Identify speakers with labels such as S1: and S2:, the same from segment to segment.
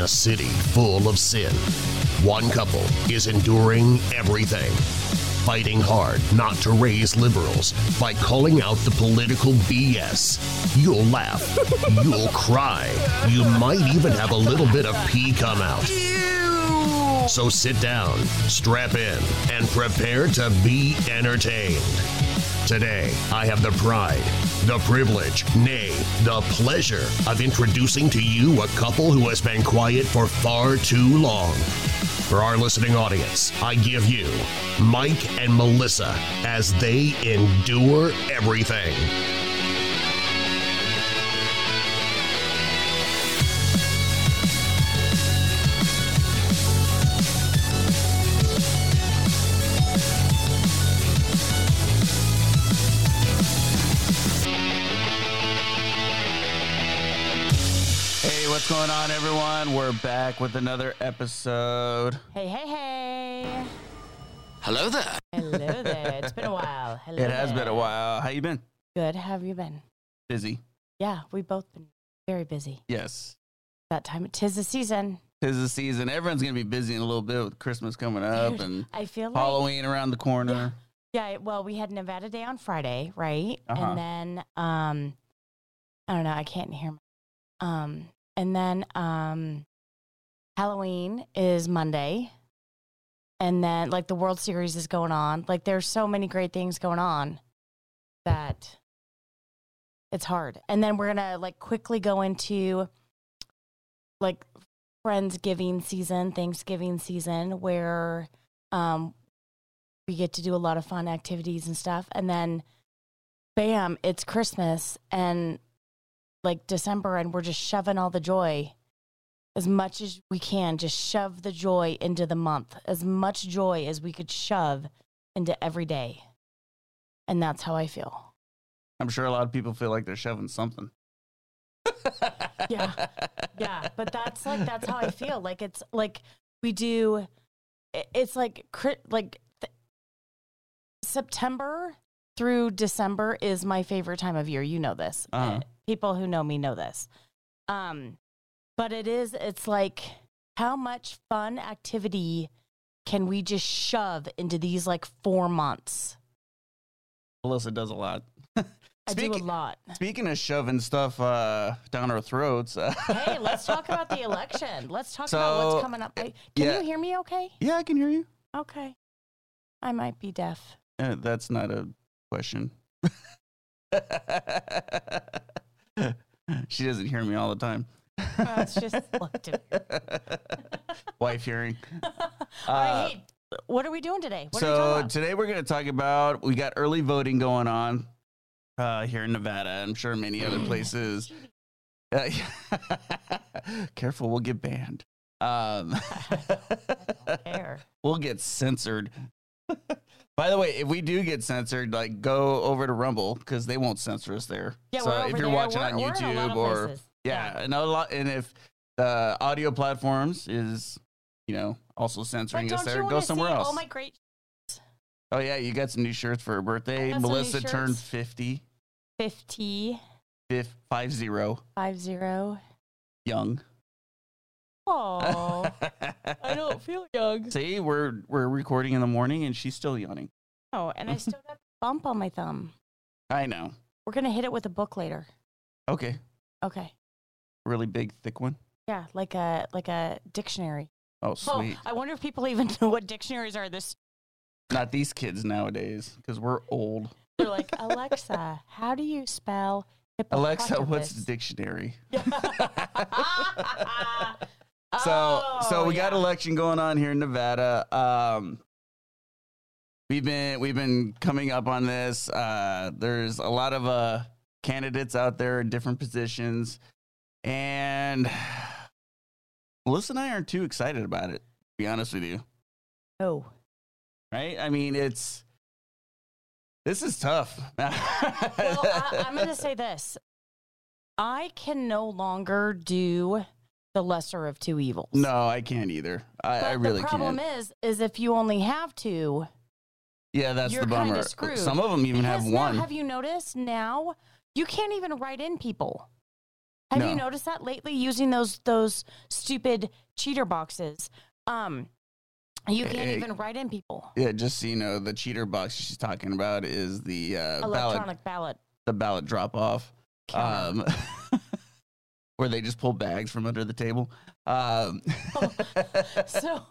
S1: a city full of sin. One couple is enduring everything, fighting hard not to raise liberals by calling out the political BS. You'll laugh, you'll cry, you might even have a little bit of pee come out. So sit down, strap in, and prepare to be entertained. Today, I have the pride, the privilege, nay, the pleasure of introducing to you a couple who has been quiet for far too long. For our listening audience, I give you Mike and Melissa as they endure everything.
S2: Everyone? We're back with another episode.
S3: Hey, hey, hey.
S4: Hello there.
S3: Hello there. It's been a while. Hello
S2: It has been a while. How you been?
S3: Good. How have you been?
S2: Busy.
S3: Yeah, we've both been very busy.
S2: Yes.
S3: That time, tis the season.
S2: Tis the season. Everyone's gonna be busy in a little bit with Christmas coming up
S3: Dude,
S2: and
S3: I feel like
S2: Halloween around the corner.
S3: Yeah, well, we had Nevada Day on Friday, right?
S2: Uh-huh.
S3: And then um I don't know, I can't hear my um and then um Halloween is Monday. And then like the World Series is going on. Like there's so many great things going on that it's hard. And then we're going to like quickly go into like Friendsgiving season, Thanksgiving season where um we get to do a lot of fun activities and stuff. And then, bam, it's Christmas and like December, and we're just shoving all the joy as much as we can, just shove the joy into the month, as much joy as we could shove into every day. And that's how I feel.
S2: I'm sure a lot of people feel like they're shoving something.
S3: Yeah. Yeah. But that's like, that's how I feel. Like, it's like we do, it's like, like, th- September through December is my favorite time of year. You know this.
S2: Uh-huh.
S3: People who know me know this. Um, but it is, it's like how much fun activity can we just shove into these like four months?
S2: Melissa does a lot.
S3: I do
S2: Speaking-
S3: a lot.
S2: Speaking of shoving stuff uh, down our throats. Uh,
S3: Hey, let's talk about the election. Let's talk about what's coming up. Wait, Can
S2: yeah.
S3: you hear me okay?
S2: yeah, I can hear you.
S3: Okay. I might be deaf.
S2: Uh, that's not a question. she doesn't hear me all the time.
S3: It's just look to
S2: Wife hearing. Uh,
S3: what are we doing today? What are we talking
S2: so today we're going to talk about we got early voting going on uh, here in Nevada. I'm sure many other places. Uh, careful, we'll get banned. Um,
S3: care.
S2: we'll get censored. By the way, if we do get censored, like go over to Rumble because they won't censor us there.
S3: Yeah,
S2: so
S3: we're over
S2: if you're
S3: there.
S2: watching
S3: We're-
S2: on
S3: we're in a lot
S2: YouTube or
S3: places.
S2: yeah, and a lot, and if the audio platforms is you know also censoring us there, go somewhere else.
S3: all my great
S2: Oh yeah, you got some new shirts for her birthday.
S3: got some new
S2: Melissa turned. 50,
S3: 50,
S2: fif- five zero,
S3: 50?
S2: young.
S3: Oh, I don't feel young.
S2: See, we're we're recording in the morning and she's still yawning.
S3: Oh, and I still got a bump on my thumb.
S2: I know.
S3: We're going to hit it with a book later.
S2: Okay,
S3: Okay.
S2: really big, thick one.
S3: Yeah, like a like a dictionary.
S2: Oh,
S3: Oh,
S2: sweet.
S3: I wonder if people even know what dictionaries are. This
S2: Not these kids nowadays, because we're old.
S3: they're like Alexa, how do you spell
S2: Alexa, what's
S3: the
S2: dictionary?
S3: So
S2: So, so we
S3: Oh,
S2: got election going on here in Nevada. Um, we've been we've been coming up on this. Uh, there's a lot of uh, candidates out there in different positions, and Melissa and I aren't too excited about it. To be honest with you,
S3: Oh,
S2: right? I mean, it's this is tough.
S3: well, I, I'm going to say this: I can no longer do the lesser of two evils.
S2: no, I can't either. I, I really can't.
S3: the problem
S2: can't.
S3: is, is if you only have two,
S2: yeah, that's the bummer. Some of them even have
S3: now,
S2: one.
S3: have you noticed now you can't even write in people? Have
S2: No.
S3: you noticed that lately using those those stupid cheater boxes? Um, you can't
S2: Hey.
S3: even write in people.
S2: Yeah, just so you know, the cheater box she's talking about is the uh, ballot,
S3: Electronic ballot.
S2: the ballot drop off, um, where they just pull bags from under the table. Um,
S3: so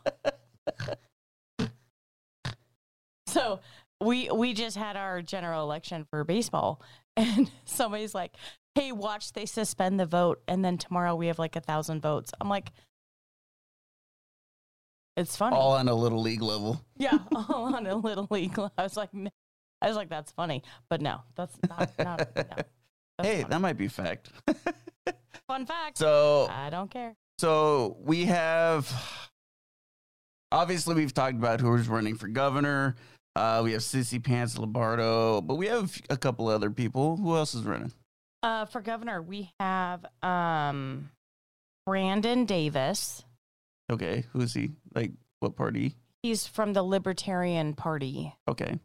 S3: so we we just had our general election for baseball and somebody's like hey watch they suspend the vote and then tomorrow we have like a thousand votes i'm like it's funny
S2: all on a little league level.
S3: yeah all on a little league i was like i was like that's funny but no that's not, not no. That's
S2: hey,
S3: funny.
S2: that might be fact.
S3: Fun fact
S2: so
S3: i don't care
S2: So we have obviously we've talked about who's running for governor. Uh, we have Sissy Pants Lombardo, but we have a couple other people. Who else is running?
S3: uh for governor we have um brandon davis
S2: Okay, who's he? Like what party?
S3: He's from the Libertarian Party,
S2: Okay,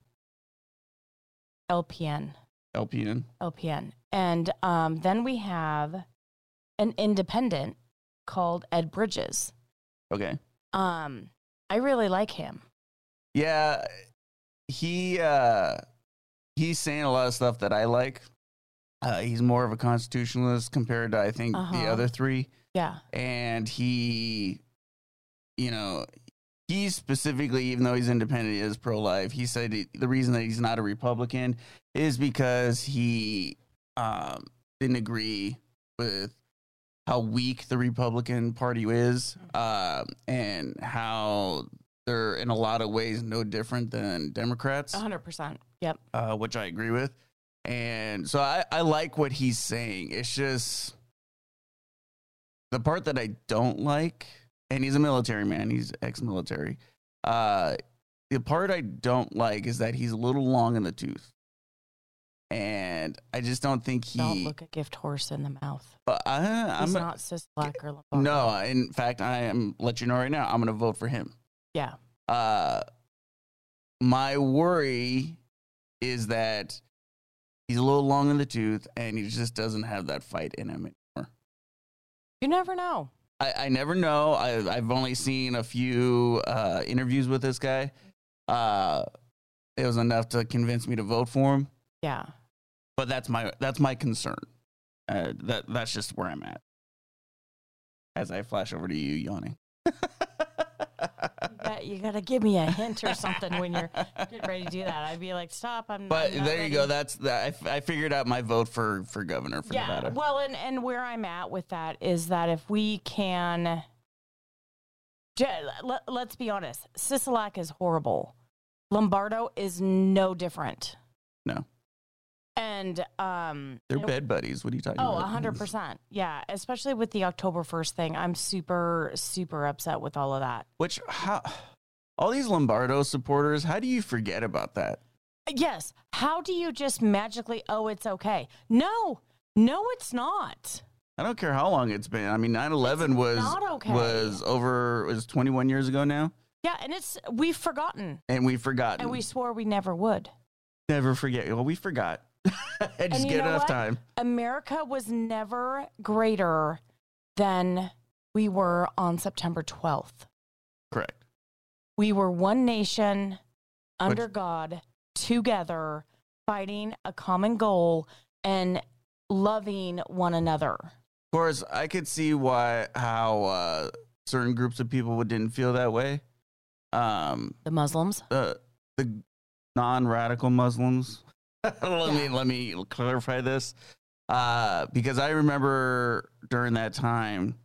S3: LPN.
S2: LPN.
S3: LPN. And um, then we have an independent called Ed Bridges.
S2: Okay,
S3: Um, I really like him.
S2: yeah, he uh, he's saying a lot of stuff that I like. Uh, he's more of a constitutionalist compared to I think the
S3: Uh-huh.
S2: other three.
S3: Yeah.
S2: and he you know he specifically even though he's independent is pro-life he said he, the reason that he's not a republican is because he um, didn't agree with how weak the republican party is um, and how they're in a lot of ways no different than democrats
S3: 100%. Yep.
S2: uh, which I agree with. And so I, I like what he's saying. It's just the part that I don't like, and he's a military man, he's ex military. Uh, the part I don't like is that he's a little long in the tooth. And I just don't think he.
S3: Don't look a gift horse in the mouth.
S2: but I, I'm
S3: He's
S2: a-
S3: not cis black or
S2: no. In fact, I am let you know right now. I'm going to vote for him.
S3: Yeah.
S2: Uh, my worry is that he's a little long in the tooth and he just doesn't have that fight in him anymore.
S3: You never know.
S2: I, I never know. I, I've only seen a few uh, interviews with this guy. Uh, it was enough to convince me to vote for him.
S3: Yeah.
S2: But that's my that's my concern. Uh, that that's just where I'm at. As I flash over to you, yawning.
S3: You got to give me a hint or something when you're getting ready to do that. I'd be like, stop. I'm
S2: But
S3: I'm not
S2: there you
S3: ready.
S2: go. That's that. I, f- I figured out my vote for for governor for
S3: yeah.
S2: Nevada.
S3: Well, and, and where I'm at with that is that if we can, let, let's be honest, Sisolak is horrible. Lombardo is no different.
S2: No.
S3: And um,
S2: They're bed buddies. What are you talking
S3: Oh,
S2: about?
S3: hundred percent. Yeah, especially with the October first thing, I'm super super upset with all of that.
S2: Which how all these Lombardo supporters? How do you forget about that?
S3: Yes. How do you just magically? Oh, it's okay. No, no, it's not.
S2: I don't care how long it's been. I mean, 9/11 was
S3: okay.
S2: was over was 21 years ago now,
S3: Yeah, and it's we've forgotten,
S2: and we've forgotten.
S3: and we swore we never would.
S2: never forget. Well, we forgot. I just get enough
S3: what?
S2: time.
S3: America was never greater than we were on September 12th.
S2: Correct.
S3: We were one nation under
S2: Which-
S3: God, together, fighting a common goal and loving one another.
S2: Of course, I could see why how uh, certain groups of people would- didn't feel that way. Um,
S3: The Muslims.
S2: uh, the non-radical Muslims. let me let me clarify this, uh, because I remember during that time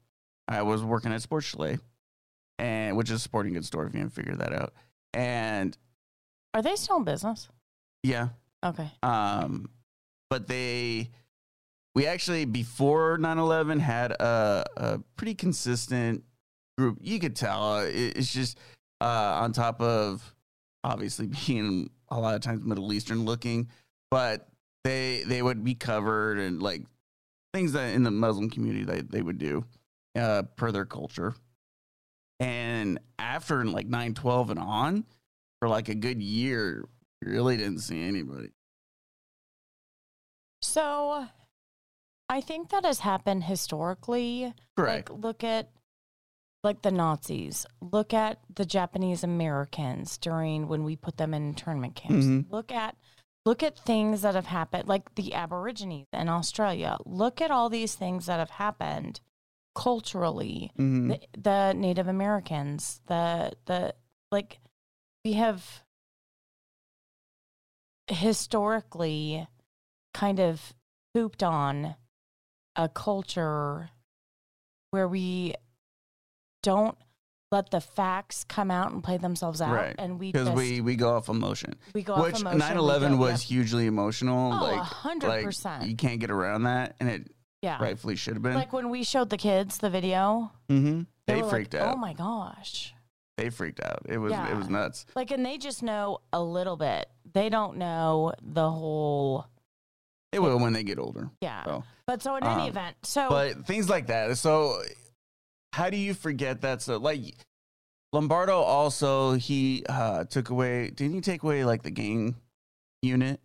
S2: I was working at Sports Chalet, and which is a sporting goods store if you can figure that out. And
S3: Are they still in business?
S2: yeah,
S3: Okay.
S2: um, but they we actually before 9-11 had a, a pretty consistent group you could tell uh, it, it's just uh, on top of obviously being a lot of times middle eastern looking but they they would be covered and like things that in the muslim community they, they would do uh, per their culture and after like 9-12 and on for like a good year really didn't see anybody
S3: So I think that has happened historically.
S2: Correct.
S3: Like, look at like the Nazis. Look at the Japanese Americans during when we put them in internment camps.
S2: Mhm.
S3: Look at look at things that have happened, like the Aborigines in Australia. Look at all these things that have happened culturally.
S2: Mhm.
S3: The, the Native Americans, the the like we have historically kind of pooped on a culture where we don't let the facts come out and play themselves out
S2: Right.
S3: and we
S2: Because we, we go off emotion.
S3: we go
S2: Which
S3: off emotion
S2: 9
S3: we
S2: 11
S3: go-
S2: was
S3: yeah.
S2: hugely emotional.
S3: Oh,
S2: like,
S3: a hundred
S2: like,
S3: percent.
S2: You can't get around that. And it
S3: yeah
S2: rightfully should have been.
S3: like when we showed the kids the video
S2: mm-hmm.
S3: they,
S2: They, freaked
S3: like,
S2: out.
S3: oh my gosh
S2: they freaked out. It was
S3: Yeah.
S2: it was nuts.
S3: like and they just know a little bit they don't know the whole
S2: It will when they get older.
S3: yeah
S2: So.
S3: but so in any
S2: Um,
S3: event so
S2: But things like that. So how do you forget that? So like Lombardo also he uh, took away. Didn't he take away like the gang unit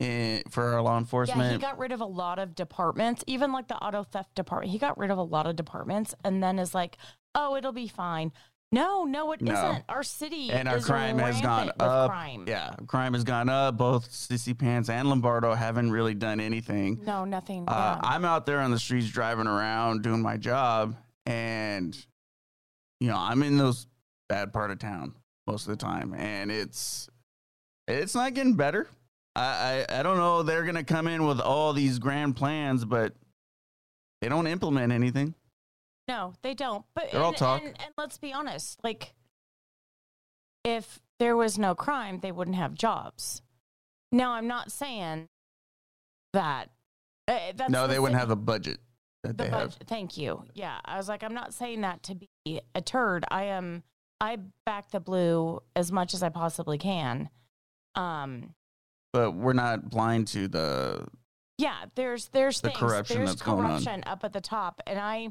S2: in, for our law enforcement.
S3: Yeah, he got rid of a lot of departments, even like the auto theft department. He got rid of a lot of departments and then is like, oh, it'll be fine. No, no, it
S2: No.
S3: not Our city
S2: and our
S3: is
S2: crime has gone up.
S3: Crime.
S2: Yeah, crime has gone up. Both Sissy Pants and Lombardo haven't really done anything.
S3: No, nothing.
S2: Uh,
S3: yeah.
S2: I'm out there on the streets driving around doing my job, and you know I'm in those bad part of town most of the time, and it's it's not getting better. I I, I don't know. They're gonna come in with all these grand plans, but they don't implement anything.
S3: No, they don't. But
S2: They're all
S3: and,
S2: talk.
S3: And, and let's be honest, like if there was no crime, they wouldn't have jobs. Now, I'm not saying that. Uh, that's
S2: no,
S3: the
S2: they wouldn't have a budget that
S3: the
S2: they have.
S3: budget. Thank you. Yeah, I was like, I'm not saying that to be a turd. I am. I back the blue as much as I possibly can. Um.
S2: But we're not blind to the
S3: Yeah, there's there's
S2: The
S3: things.
S2: corruption
S3: there's
S2: that's going on.
S3: up at the top, and I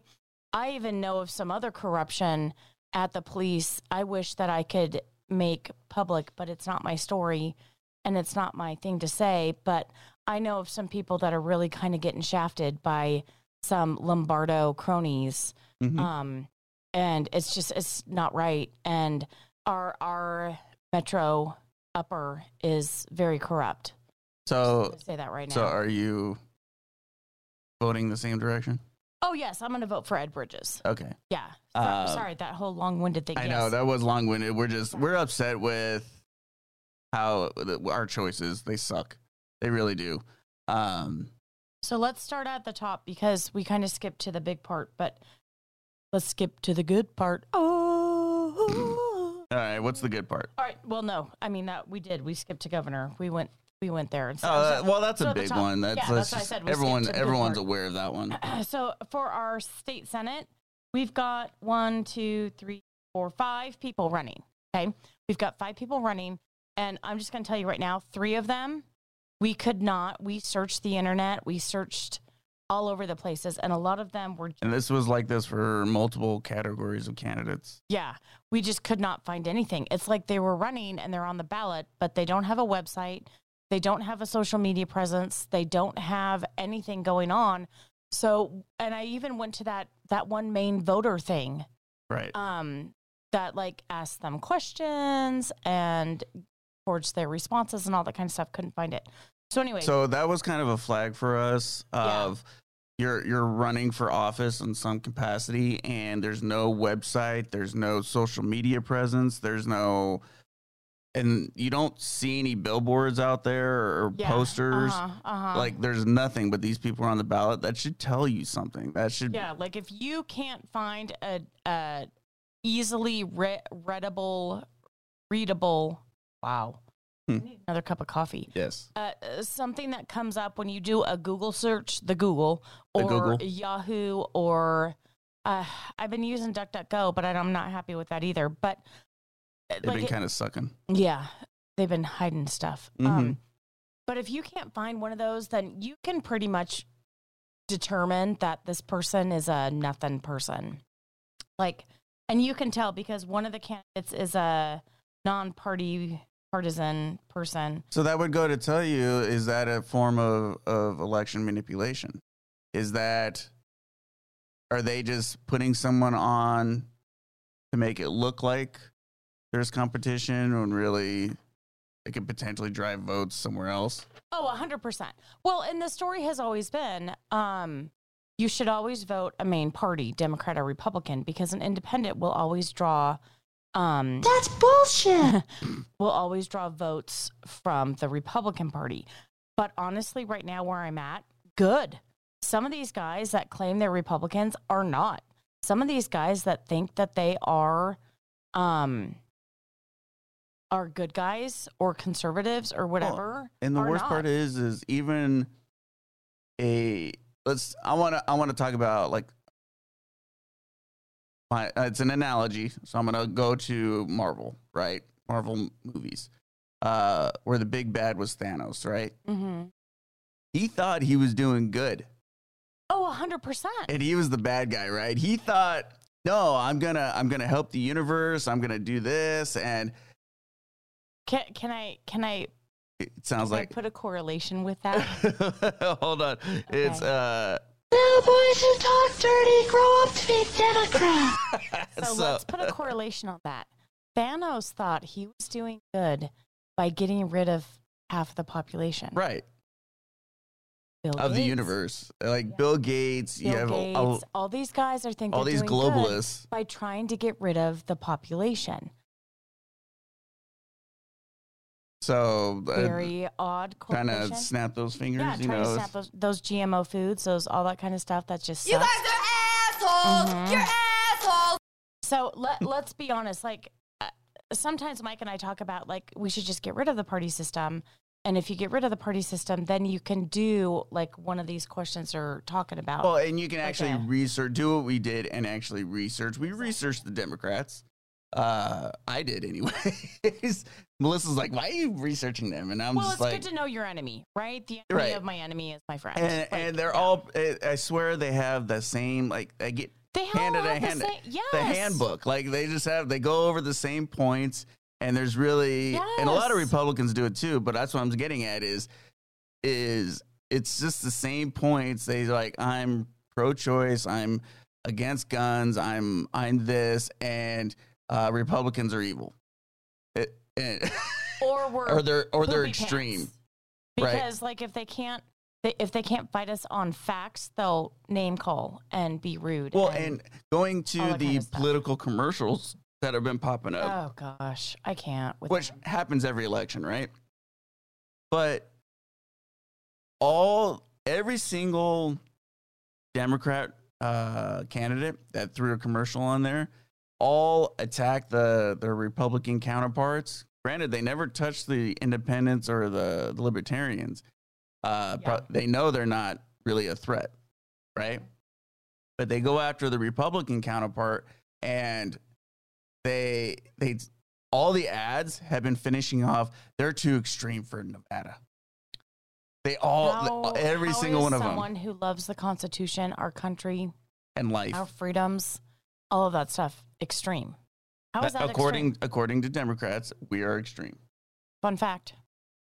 S3: I even know of some other corruption at the police. I wish that I could make public, but it's not my story, and it's not my thing to say. But I know of some people that are really kind of getting shafted by some Lombardo cronies,
S2: Mhm.
S3: um, and it's just it's not right. And our our metro upper is very corrupt.
S2: so
S3: say that right now.
S2: so are you voting the same direction?
S3: Oh yes, I'm going to vote for Ed Bridges.
S2: Okay.
S3: Yeah. So-
S2: Uh,
S3: sorry, that whole long-winded thing.
S2: I
S3: yes.
S2: know that was long winded. We're just we're upset with how the, our choices they suck. They really do. Um,
S3: So let's start at the top because we kind of skipped to the big part, but let's skip to the good part. Oh.
S2: all right, what's the good part?
S3: All right. Well, no, I mean that we did. We skipped to governor. We went. We went there. And so,
S2: Oh,
S3: so-
S2: well, that's
S3: so
S2: a big one. That's,
S3: yeah,
S2: that's
S3: that's what I said. We
S2: everyone
S3: skipped to the good
S2: everyone's aware of that one.
S3: so for our state senate, we've got one, two, three, four, five people running. Okay, we've got five people running, and I'm just going to tell you right now, three of them we could not. We searched the internet, we searched all over the places, and a lot of them were
S2: And this was like this for multiple categories of candidates.
S3: yeah, we just could not find anything. It's like they were running and they're on the ballot, but they don't have a website. They don't have a social media presence. They don't have anything going on. So, and I even went to that that one main voter thing
S2: Right.
S3: um that like asked them questions and forged their responses and all that kind of stuff. Couldn't find it. So anyway,
S2: So that was kind of a flag for us
S3: Yeah.
S2: of you're you're running for office in some capacity and there's no website, there's no social media presence, there's no and you don't see any billboards out there or
S3: yeah,
S2: posters.
S3: uh-huh, uh-huh.
S2: Like there's nothing but these people are on the ballot. That should tell you something. That should
S3: Yeah, like if you can't find a, a easily re- readable, readable, wow,
S2: Hmm.
S3: Another cup of coffee.
S2: Yes.
S3: Uh, uh, something that comes up when you do a Google search, the Google
S2: The
S3: or
S2: Google.
S3: Yahoo or uh, I've been using DuckDuckGo, but I'm not happy with that either. But uh,
S2: They've
S3: like
S2: been kind of sucking.
S3: yeah, they've been hiding stuff.
S2: Mhm.
S3: Um, but if you can't find one of those, then you can pretty much determine that this person is a nothing person. Like, and you can tell because one of the candidates is a non-party partisan person.
S2: So that would go to tell you is that a form of, of election manipulation? is that are they just putting someone on to make it look like there's competition when really it could potentially drive votes somewhere else?
S3: Oh, 100%. Well, and the story has always been um, you should always vote a main party, Democrat or Republican, because an independent will always draw. Um,
S5: That's bullshit.
S3: will always draw votes from the Republican Party. But honestly, right now where I'm at, good. Some of these guys that claim they're Republicans are not. Some of these guys that think that they are um are good guys or conservatives or whatever.
S2: And the
S3: are
S2: worst
S3: not.
S2: part is, is even a let's. I want to. I want to talk about like. My, uh, it's an analogy, so I'm gonna go to Marvel, right? Marvel movies, uh, where the big bad was Thanos, right?
S3: Mhm.
S2: He thought he was doing good,
S3: Oh, 100%.
S2: and he was the bad guy, right? He thought, no, I'm gonna, I'm gonna help the universe. I'm gonna do this, and
S3: Can, can I can I,
S2: it sounds
S3: can I
S2: like.
S3: put a correlation with that?
S2: Hold on, it's uh.
S5: Little boys who talk dirty grow up to be Democrats.
S3: So, let's put a correlation on that. Thanos thought he was doing good by getting rid of half the population.
S2: right
S3: Bill
S2: of the universe, like
S3: Yeah.
S2: Bill Gates. you have
S3: Gates,
S2: all,
S3: all these guys are thinking
S2: all these
S3: doing good
S2: globalists.
S3: by trying to get rid of the population.
S2: So uh,
S3: Very odd
S2: kind
S3: correlation.
S2: of snap those fingers,
S3: yeah,
S2: you
S3: trying
S2: know.
S3: to snap those, those GMO foods, those all that kind of stuff. That's just
S6: You guys are assholes.
S3: Mhm.
S6: You're assholes.
S3: So let let's be honest. Like uh, sometimes Mike and I talk about like we should just get rid of the party system, and if you get rid of the party system, then you can do like one of these questions are talking about.
S2: Well, and you can actually
S3: a-
S2: research, do what we did, and actually research. We researched the Democrats. Uh, I did anyways. Melissa's like, "Why are you researching them?" And I'm
S3: well, it's
S2: like,
S3: good to know your enemy, right? The enemy
S2: Right.
S3: of my enemy is my friend.
S2: and,
S3: Like,
S2: and they're
S3: yeah.
S2: all. I- I swear they have the same. Like, I get
S3: they
S2: handed a
S3: have the
S2: hand-
S3: same. Yes.
S2: the handbook. Like they just have they go over the same points, and there's really and a lot of Republicans do it too. But that's what I'm getting at is is it's just the same points. They like I'm pro-choice. I'm against guns. I'm I'm this, and uh, Republicans are evil. It, and,
S3: or we're
S2: or they're or they're extreme.
S3: pants.
S2: Right.
S3: Because like if they can't. If they can't fight us on facts, they'll name call and be rude.
S2: Well, and going to the
S3: kind of
S2: political commercials that have been popping up.
S3: oh gosh, I can't. With
S2: which
S3: them.
S2: happens every election, right? But all every single Democrat uh, candidate that threw a commercial on there all attack the their Republican counterparts. Granted, they never touch the independents or the, the libertarians. Uh, pro- they know they're not really a threat, right? But they go after the Republican counterpart, and they they all the ads have been finishing off. They're too extreme for Nevada. They all
S3: How-
S2: every
S3: how
S2: single one of them.
S3: someone who loves the Constitution, our country,
S2: and life.
S3: our freedoms, all of that stuff, extreme. How is that
S2: according
S3: extreme?
S2: according to Democrats, we are extreme.
S3: Fun fact.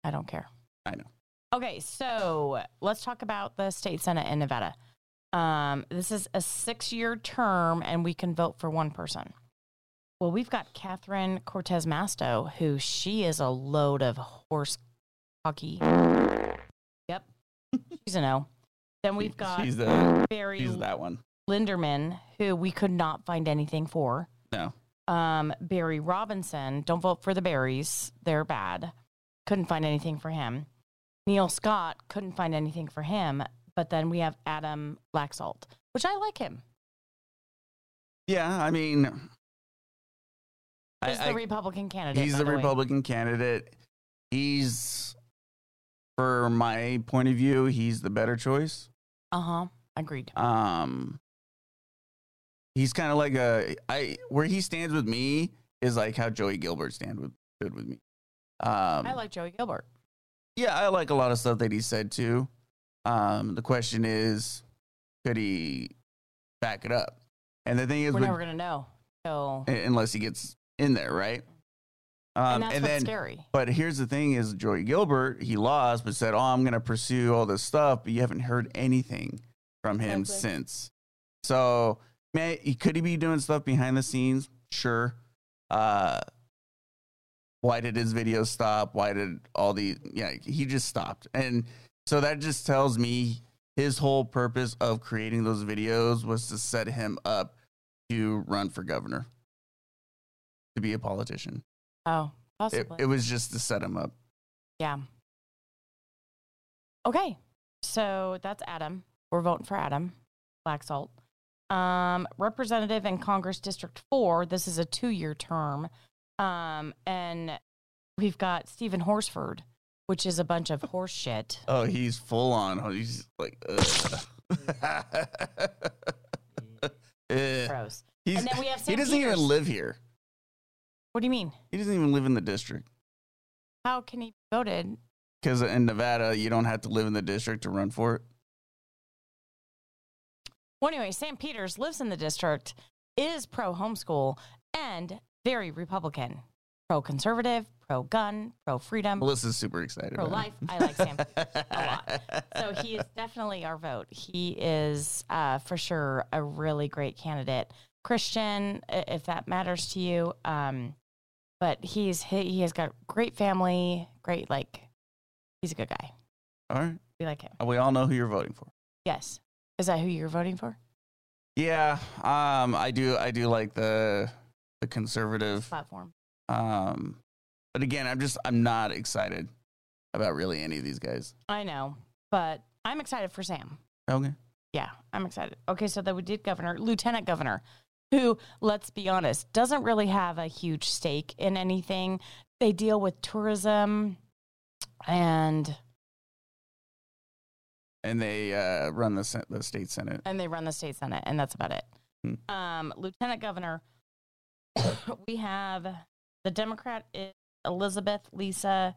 S3: I don't care.
S2: I know.
S3: Okay, so let's talk about the state senate in Nevada. Um, this is a six-year term, and we can vote for one person. Well, we've got Catherine Cortez Masto, who she is a load of horse hockey. Yep, she's a no. Then we've got
S2: she's
S3: Barry
S2: she's that one.
S3: Lindemann, who we could not find anything for.
S2: No.
S3: Um, Barry Rubinson, don't vote for the Berries. They're bad. Couldn't find anything for him. Neil Scott, couldn't find anything for him. But then we have Adam Laxalt, which I like him.
S2: Yeah, I mean,
S3: He's
S2: I-
S3: the Republican candidate.
S2: he's
S3: by
S2: the. Republican candidate. He's, for my point of view, he's the better choice.
S3: Uh huh. Agreed.
S2: Um, he's kind of like a I where he stands with me is like how Joey Gilbert stand with stood with me. Um,
S3: I like Joey Gilbert.
S2: yeah, I like a lot of stuff that he said too. Um, the question is, could he back it up? And the thing is,
S3: We're
S2: with-
S3: never gonna know. So,
S2: unless he gets in there, right? Um,
S3: and that's what's
S2: then,
S3: scary.
S2: but here's the thing: is Joey Gilbert he lost, but said, "Oh, I'm going to pursue all this stuff," but you haven't heard anything from him
S3: Okay.
S2: since. So, man, he- could he be doing stuff behind the scenes? Sure. Uh, why did his videos stop? Why did all the yeah? He just stopped, and so that just tells me his whole purpose of creating those videos was to set him up to run for governor, to be a politician.
S3: Oh,
S2: It,
S3: possibly.
S2: it was just to set him up.
S3: yeah. Okay. So that's Adam. We're voting for Adam Laxalt. Um, representative in Congress District 4. This is a two year term. Um, and we've got Stephen Horsford, which is a bunch of horse shit.
S2: Oh, he's full on. He's like, ugh. Eh.
S3: Gross.
S2: He's,
S3: And then we have
S2: he doesn't
S3: Peters.
S2: even live here.
S3: What do you mean?
S2: He doesn't even live in the district.
S3: How can he be voted?
S2: Because in Nevada, you don't have to live in the district to run for it.
S3: Well, anyway, Sam Peters lives in the district, is pro homeschool, and very Republican, pro conservative, pro gun, pro freedom,
S2: Melissa's super excited.
S3: pro life. I like Sam Peters a lot. So he is definitely our vote. He is uh, for sure a really great candidate. Christian, if that matters to you. Um, but he's he, he has got great family, great like he's a good guy.
S2: All right.
S3: We like him.
S2: We all know who you're voting for.
S3: Yes. Is that who you're voting for?
S2: Yeah. Um. I do. I do like the the conservative.
S3: Platform.
S2: Um. But again, I'm just I'm not excited about really any of these guys.
S3: I know, but I'm excited for Sam.
S2: Okay.
S3: Yeah, I'm excited. Okay, so that we did governor, lieutenant governor, who, let's be honest, doesn't really have a huge stake in anything. They deal with tourism and
S2: And they uh, run the the state senate.
S3: and they run the state senate, and that's about it.
S2: Hmm.
S3: Um, lieutenant governor, we have the Democrat is Elizabeth Lisa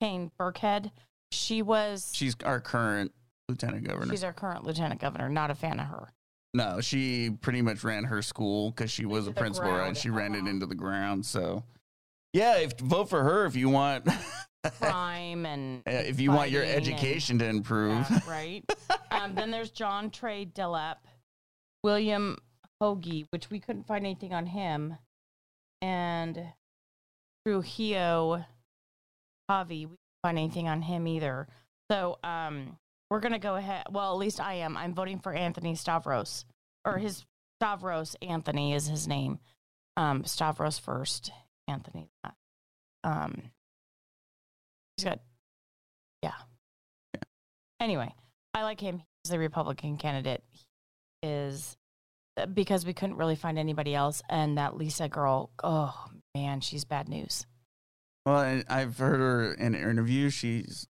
S3: Cano Burkhead. She was
S2: She's our current lieutenant governor.
S3: she's our current lieutenant governor. Not a fan of her.
S2: No, she pretty much ran her school because she was a
S3: Into
S2: principal, right? She ran it into the ground. So, yeah, if vote for her if you want,
S3: Crime and
S2: if you want your
S3: fighting and-
S2: education to improve.
S3: Yeah, right. um, then there's John Trey Dillep, William Hoagie, which we couldn't find anything on him, and Trujillo Javi. We couldn't find anything on him either. So um, we're gonna go ahead. Well, at least I am. I'm voting for Anthony Stavros, or his Stavros Anthony is his name. Um, Stavros first, Anthony. last. Um, he's got, yeah. Anyway, I like him. He's a Republican candidate. He is uh, because we couldn't really find anybody else, and that Lisa girl. Oh man, she's bad news.
S2: Well, I've heard her in interviews. She's,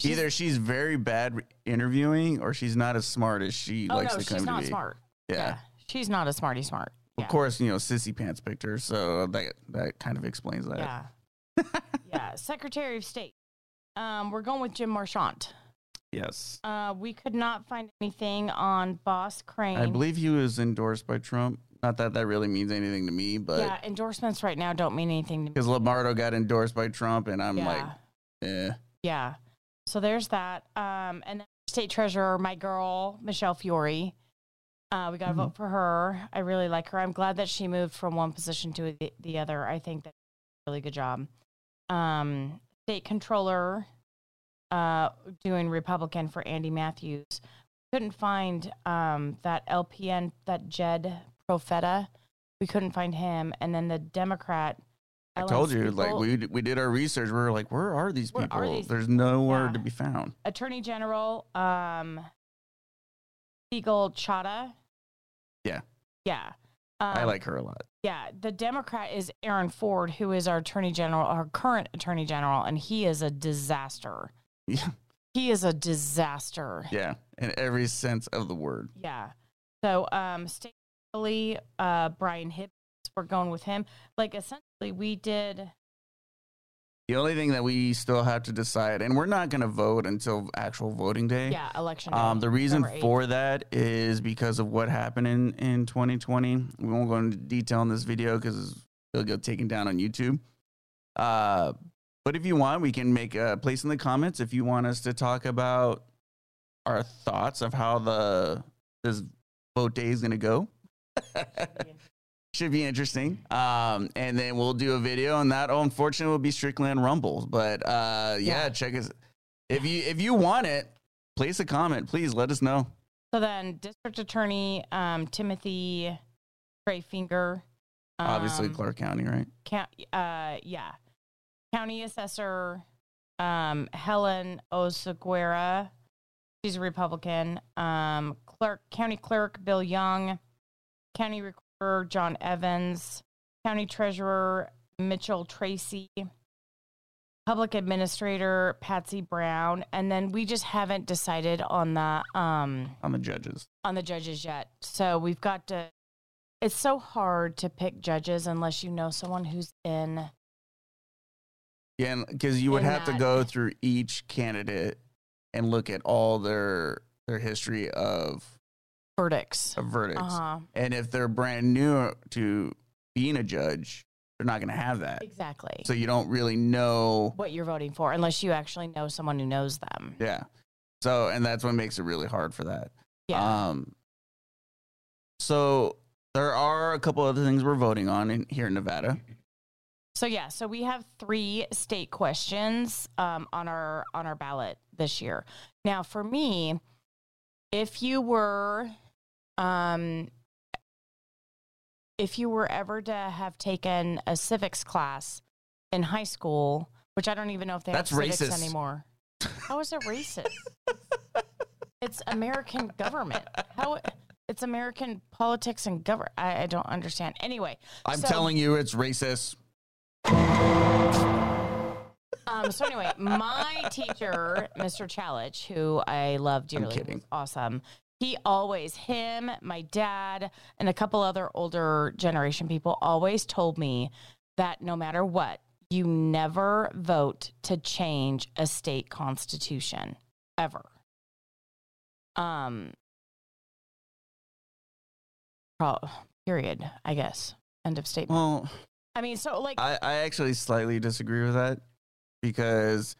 S3: She's-
S2: either she's very bad interviewing or she's not as smart as she
S3: Oh
S2: likes
S3: no,
S2: to come
S3: she's
S2: to
S3: not
S2: be.
S3: smart.
S2: Yeah.
S3: she's not a smarty smart.
S2: Of course, you know, Sissy Pants picked her, so that that kind of explains that.
S3: Yeah. yeah. Secretary of State. Um, we're going with Jim Marchant.
S2: Yes.
S3: Uh, we could not find anything on Ross Crane.
S2: I believe he was endorsed by Trump. Not that that really means anything to me, but
S3: yeah, endorsements right now don't mean anything to me.
S2: because Lombardo got endorsed by Trump, and I'm
S3: yeah.
S2: like, eh.
S3: Yeah. So there's that. Um, and then state treasurer, my girl, Michelle Fiore. Uh, we got to
S2: Mhm.
S3: vote for her. I really like her. I'm glad that she moved from one position to the, the other. I think that's a really good job. Um, state controller, uh, doing Republican for Andy Matthews. Couldn't find um, that LPN, that Jed Profeta. We couldn't find him. And then the Democrat.
S2: I told you, like we we did our research. We were like, where are these people?
S3: are these
S2: There's nowhere
S3: Yeah.
S2: to be found.
S3: Attorney General um Sigal Chattah.
S2: Yeah.
S3: Yeah. Um,
S2: I like her a lot.
S3: Yeah, the Democrat is Aaron Ford, who is our Attorney General, our current Attorney General, and he is a disaster.
S2: Yeah,
S3: He is a disaster.
S2: yeah, in every sense of the word.
S3: Yeah. So, um, State uh, Brian Hibbs, we're going with him. Like, essentially, we did.
S2: The only thing that we still have to decide, and we're not going to vote until actual voting day.
S3: Yeah, election. Day,
S2: Um, the reason for that is because of what happened in, in 2020. We won't go into detail in this video because it'll get taken down on YouTube. Uh, but if you want, we can make a place in the comments if you want us to talk about our thoughts of how the this vote day is going to go. Should be interesting. Um, and then we'll do a video, and that unfortunately will be strictly on Rumble. But uh, yeah,
S3: Yeah.
S2: check us if you if you want it. Place a comment, please. Let us know.
S3: So then, District Attorney um, Timothy.
S2: Obviously,
S3: um,
S2: Clark County, right?
S3: Count, uh, yeah. County Assessor um, Helen Oseguera. She's a Republican. Um, clerk, County Clerk Bill Young. County Recorder John Evans. County Treasurer Mitchell Tracy. Public Administrator Patsy Brown. And then we just haven't decided on the um,
S2: On the judges.
S3: on the judges yet. So we've got to. It's so hard to pick judges unless you know someone who's in.
S2: Yeah, because you would
S3: In
S2: have to go through each candidate and look at all their their history of,
S3: verdicts.
S2: of verdicts.
S3: Uh huh.
S2: And if they're brand new to being a judge, they're not going to have that.
S3: Exactly.
S2: So you don't really know.
S3: what you're voting for, unless you actually know someone who knows them.
S2: Yeah. So, and that's what makes it really hard for that.
S3: Yeah.
S2: Um, so there are a couple other things we're voting on in, here in Nevada.
S3: so yeah. So we have three state questions um, on our on our ballot this year. Now, for me, if you were, um, if you were ever to have taken a civics class in high school, which I don't even know if they
S2: That's
S3: have civics
S2: racist.
S3: anymore. How is it racist? it's American government. How it's American politics and government. I, I don't understand. Anyway,
S2: I'm
S3: so-
S2: telling you, it's racist.
S3: Um, so anyway, my teacher, Mr. Chalich, who I love dearly, was awesome. He always, him, my dad, and a couple other older generation people always told me that no matter what, you never vote to change a state constitution ever. Um, pro- period. I guess. End of statement.
S2: Well,
S3: I mean, so like,
S2: I, I actually slightly disagree with that because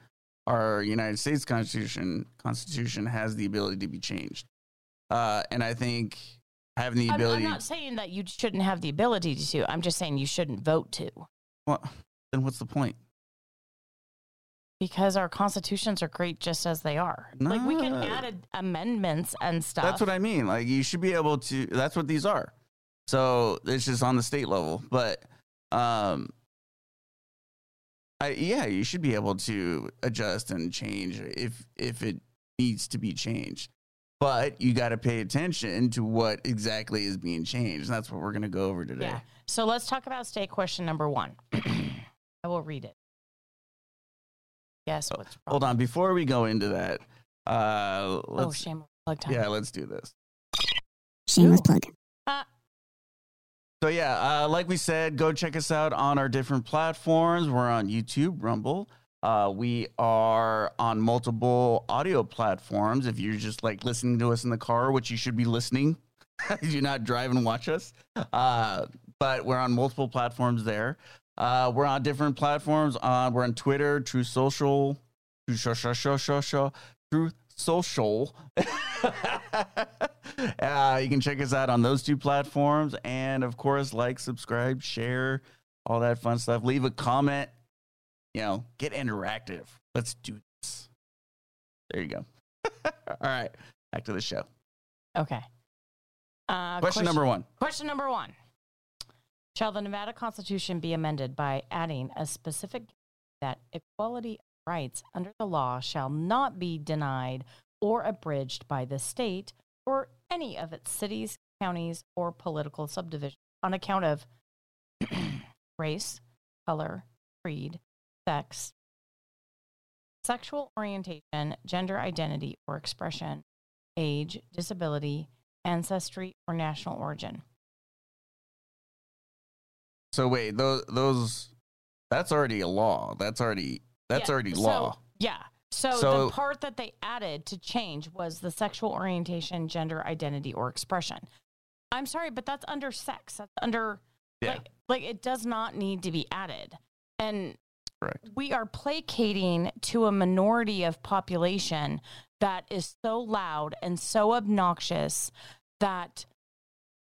S2: our United States Constitution Constitution has the ability to be changed, uh, and I think having the
S3: I'm,
S2: ability.
S3: I'm not saying that you shouldn't have the ability to. I'm just saying you shouldn't vote to
S2: well, then what's the point?
S3: because our constitutions are great just as they are. Like we can add ad- amendments and stuff.
S2: That's what I mean. Like you should be able to. That's what these are. So it's just on the state level, but um, I yeah, you should be able to adjust and change if if it needs to be changed. But you got to pay attention to what exactly is being changed. And that's what we're going to go over today.
S3: Yeah. So let's talk about state question number one. I will read it. Yes. What's wrong?
S2: Hold on, before we go into that, uh,
S3: Oh,
S2: let's
S3: shame. Plug time.
S2: yeah, let's do this.
S7: Shameless
S3: Ooh.
S7: plug.
S3: Uh,
S2: So yeah, uh, like we said, go check us out on our different platforms. We're on YouTube, Rumble. Uh, we are on multiple audio platforms. If you're just like listening to us in the car, which you should be listening, you're not driving and watch us. Uh, but we're on multiple platforms there. Uh, we're on different platforms. Uh, we're on Twitter, True Social, True Social, Truth Social. uh, you can check us out on those two platforms, and of course, like, subscribe, share, all that fun stuff. Leave a comment. You know, get interactive. Let's do this. There you go. all right, back to the show.
S3: okay. Uh,
S2: question number one.
S3: Question number one. Shall the Nevada Constitution be amended by adding a specific that equality of rights under the law shall not be denied or abridged by the state or any of its cities, counties, or political subdivisions on account of race, color, creed, sex, sexual orientation, gender identity or expression, age, disability, ancestry, or national origin.
S2: So wait, those those that's already a law. That's already that's
S3: Yeah,
S2: already
S3: so-
S2: law.
S3: Yeah. So,
S2: So-
S3: the part that they added to change was the sexual orientation, gender identity, or expression. I'm sorry, but that's under sex. That's under
S2: Yeah.
S3: like like it does not need to be added. And
S2: Correct.
S3: we are placating to a minority of population that is so loud and so obnoxious that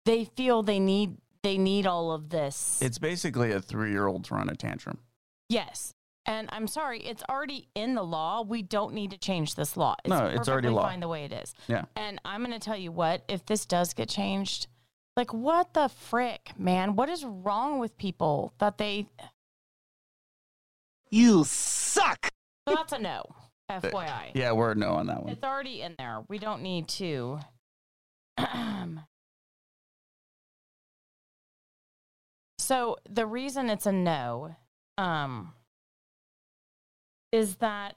S3: they feel they need they need all of this.
S2: It's basically a three year old throwing a tantrum.
S3: yes. And I'm sorry, it's already in the law. We don't need to change this law. It's
S2: No, it's already law.
S3: fine the way it is.
S2: Yeah.
S3: And I'm going to tell you what, if this does get changed, like what the frick, man? What is wrong with people that they
S7: You suck.
S3: So that's a no. FYI.
S2: Yeah, we're a no on that one.
S3: It's already in there. We don't need to. so the reason it's a no um, is that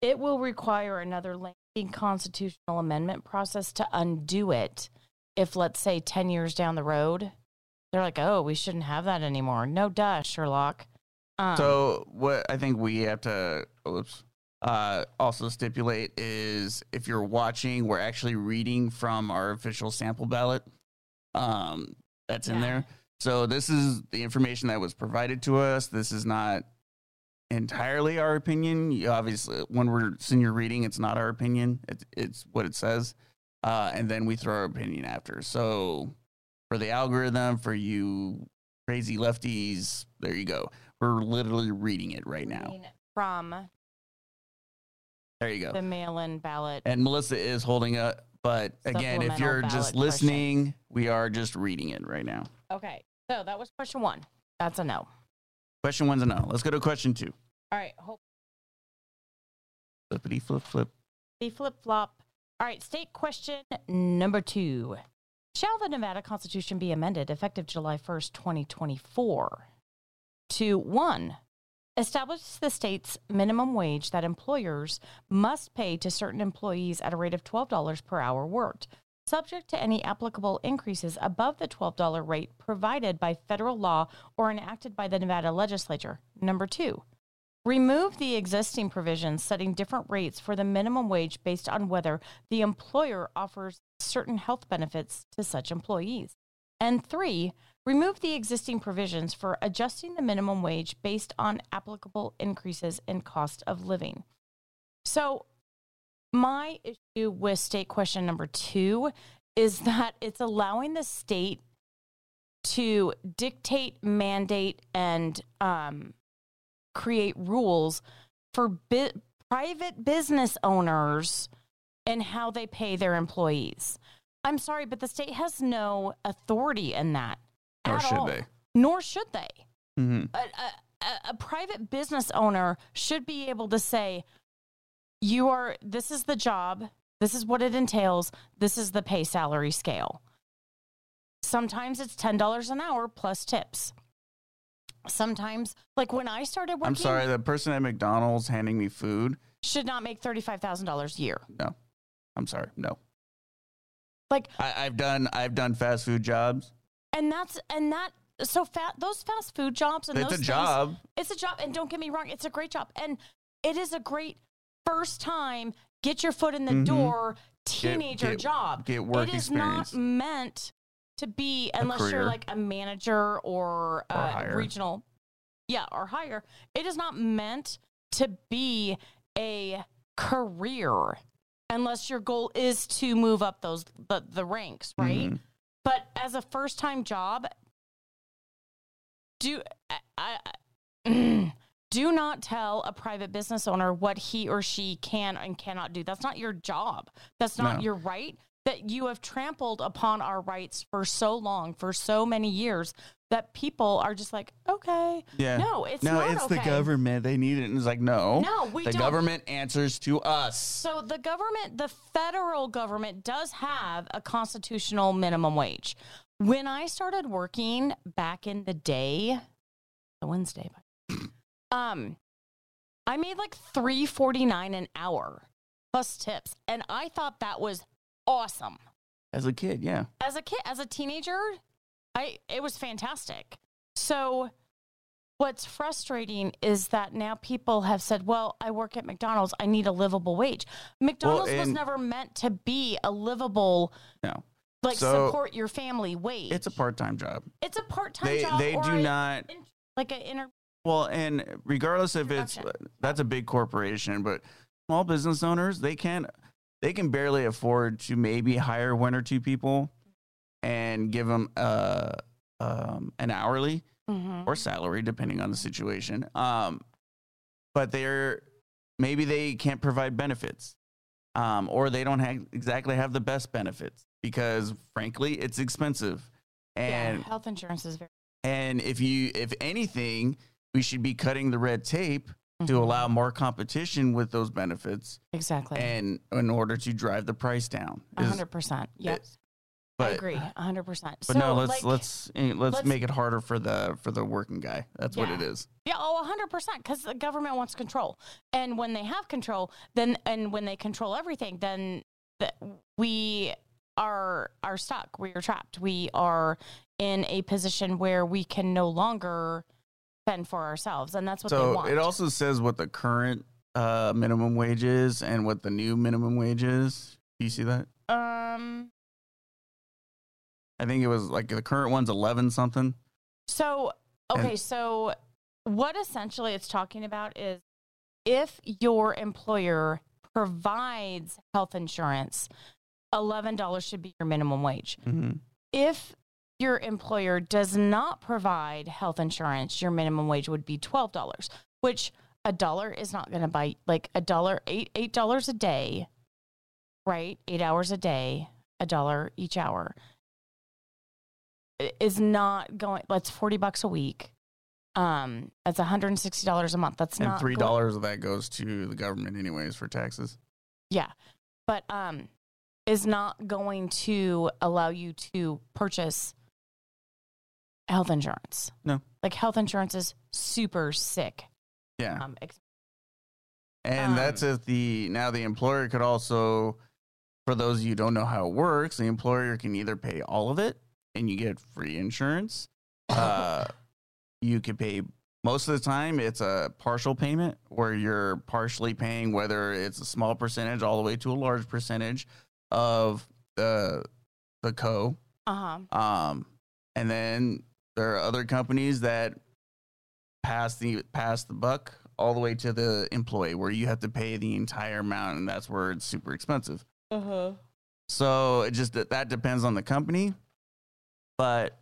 S3: it will require another lengthy constitutional amendment process to undo it. If, let's say, 10 years down the road, they're like, oh, we shouldn't have that anymore. No, duh, Sherlock. Um,
S2: So what I think we have to oops, uh, also stipulate is if you're watching, we're actually reading from our official sample ballot. Um, that's in
S3: Yeah.
S2: there. So this is the information that was provided to us. This is not entirely our opinion. You obviously, when we're senior reading, it's not our opinion. It's it's what it says, uh, and then we throw our opinion after. So for the algorithm, for you crazy lefties, there you go. We're literally reading it right now.
S3: From
S2: There you go.
S3: the mail in ballot.
S2: And Melissa is holding up, but again, if you're just
S3: question.
S2: listening, we are just reading it right now.
S3: Okay. So that was question one. That's a no.
S2: Question one's a no. Let's go to question two.
S3: All right. Hope
S2: Flippity flip flip.
S3: the flip flop. All right. State question number two. Shall the Nevada Constitution be amended effective July 1st, 2024 to one, establish the state's minimum wage that employers must pay to certain employees at a rate of $12 per hour worked, subject to any applicable increases above the $12 rate provided by federal law or enacted by the Nevada legislature. Number two, remove the existing provisions setting different rates for the minimum wage based on whether the employer offers certain health benefits to such employees. And three, remove the existing provisions for adjusting the minimum wage based on applicable increases in cost of living. So, my issue with state question number two is that it's allowing the state to dictate, mandate, and um, create rules for bi- private business owners and how they pay their employees. I'm sorry, but the state has no authority in that.
S2: Nor should
S3: all.
S2: they.
S3: Nor should they.
S2: Mm-hmm.
S3: A, a, a- private business owner should be able to say, "You are. This is the job. This is what it entails. This is the pay salary scale." Sometimes it's ten dollars an hour plus tips. Sometimes, like when I started working,
S2: I'm sorry, the person at McDonald's handing me food.
S3: should not make thirty five thousand dollars a year.
S2: No, I'm sorry, no.
S3: Like
S2: I, I've done I've done fast food jobs.
S3: And that's and that so fat those fast food jobs and
S2: It's
S3: those
S2: a
S3: things-
S2: job.
S3: it's a job and don't get me wrong it's a great job and it is a great first time get your foot in the
S2: Mhm.
S3: door teenager
S2: get-
S3: job
S2: get work
S3: it is
S2: experience.
S3: not meant to be unless you're like a manager or, uh, regional yeah or higher it is not meant to be a career unless your goal is to move up those the, the ranks right
S2: Mhm.
S3: But as a first time job, do I, I, do not tell a private business owner what he or she can and cannot do. That's not your job. That's not
S2: No.
S3: your right. That you have trampled upon our rights for so long, for so many years, that people are just like, okay,
S2: Yeah.
S3: no, it's
S2: no,
S3: not
S2: it's the government. They need it. And it's like, no.
S3: No, we
S2: the
S3: don't.
S2: government answers to us.
S3: So the government, the federal government does have a constitutional minimum wage. When I started working back in the day, the Wednesday, um, I made like three forty nine an hour plus tips, and I thought that was awesome.
S2: As a kid, yeah.
S3: As a kid, as a teenager, I it was fantastic. So what's frustrating is that now people have said, "Well, I work at McDonald's. I need a livable wage." McDonald's was never meant to be a livable
S2: No.
S3: like
S2: So,
S3: support your family wage.
S2: It's a part time job.
S3: it's a part-time
S2: They
S3: job
S2: they do
S3: a-
S2: not
S3: in- like an inter
S2: well, and regardless if it's that's a big corporation, but small business owners, they can't they can barely afford to maybe hire one or two people and give them uh, um, an hourly
S3: Mhm.
S2: or salary, depending on the situation. Um, but they're maybe they can't provide benefits, um, or they don't have, exactly have the best benefits because, frankly, it's expensive. And
S3: yeah, health insurance is very
S2: and if you, if anything, we should be cutting the red tape to
S3: Mhm.
S2: allow more competition with those benefits,
S3: exactly
S2: and in order to drive the price down.
S3: a
S2: Is-
S3: hundred percent. Yeah,
S2: is-
S3: I agree, a hundred percent.
S2: but
S3: So,
S2: no, let's
S3: like,
S2: let's eh, let's
S3: let's-
S2: make it harder for the for the working guy. That's what it is.
S3: Yeah, oh, a hundred percent. Because the government wants control, and when they have control, then and when they control everything, then the, we are are stuck. We are trapped. We are in a position where we can no longer fend for ourselves, and that's what they
S2: so
S3: want.
S2: it also says what the current uh, minimum wage is and what the new minimum wage is. Do you see that?
S3: um.
S2: I think it was like the current one's eleven something.
S3: So okay, so what essentially it's talking about is if your employer provides health insurance, eleven dollars should be your minimum wage.
S2: Mm-hmm.
S3: if your employer does not provide health insurance, your minimum wage would be twelve dollars, which a dollar is not going to buy like a dollar eight eight dollars a day, right? Eight hours a day, a dollar each hour is not going. That's forty bucks a week. Um, that's one hundred and sixty dollars a month. That's
S2: And
S3: not
S2: three dollars of that goes to the government anyways for taxes.
S3: yeah, but um, is not going to allow you to purchase health insurance.
S2: No.
S3: like health insurance is super sick.
S2: Yeah.
S3: Um, ex-
S2: And that's
S3: Um,
S2: if the now the employer could also, for those of you who don't know how it works, the employer can either pay all of it and you get free insurance. Uh, you could pay most of the time it's a partial payment where you're partially paying whether it's a small percentage all the way to a large percentage of the the co.
S3: uh huh.
S2: Um, and then there are other companies that pass the pass the buck all the way to the employee, where you have to pay the entire amount, and that's where it's super expensive.
S3: Uh huh.
S2: So it just that that depends on the company, but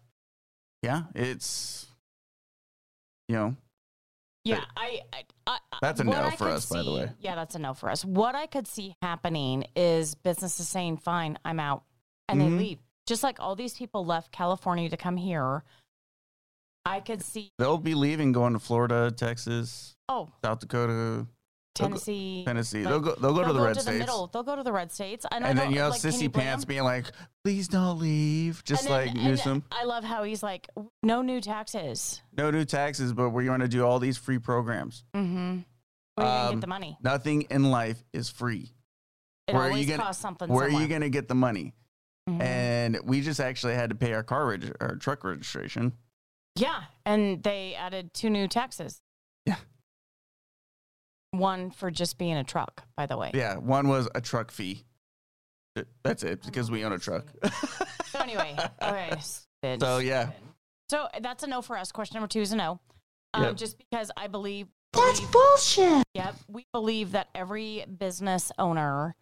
S2: yeah, it's you know
S3: Yeah, I, I, I
S2: That's a no for us, by the way.
S3: Yeah, that's a no for us. What I could see happening is businesses saying, "Fine, I'm out," and they
S2: Mhm.
S3: leave. Just like all these people left California to come here. I could see.
S2: they'll be leaving, going to Florida, Texas,
S3: Oh,
S2: South Dakota,
S3: Tennessee,
S2: Tennessee.
S3: like,
S2: they'll go. They'll go to
S3: they'll
S2: the red
S3: to
S2: states.
S3: middle. They'll go to the red states, and,
S2: and then you have
S3: like,
S2: sissy pants being like, "Please don't leave," just
S3: then-
S2: like Newsom.
S3: I love how he's like, "No new taxes."
S2: No new taxes, but we're going to do all these free programs.
S3: Mm-hmm. Where are you
S2: Um,
S3: get the money?
S2: Nothing in life is free.
S3: It
S2: where are you gonna-
S3: costs something.
S2: Where are you going to get the money?
S3: Mhm.
S2: And we just actually had to pay our car reg- our truck registration.
S3: Yeah, and they added two new taxes.
S2: Yeah.
S3: One for just being a truck, by the way.
S2: Yeah, one was a truck fee. That's it, because we own a truck.
S3: So anyway, okay. stupid,
S2: So, yeah.
S3: stupid. So that's a no for us. Question number two is a no. Um,
S2: Yep.
S3: Just because I believe.
S5: That's
S3: believe-
S5: bullshit.
S3: Yep. We believe that every business owner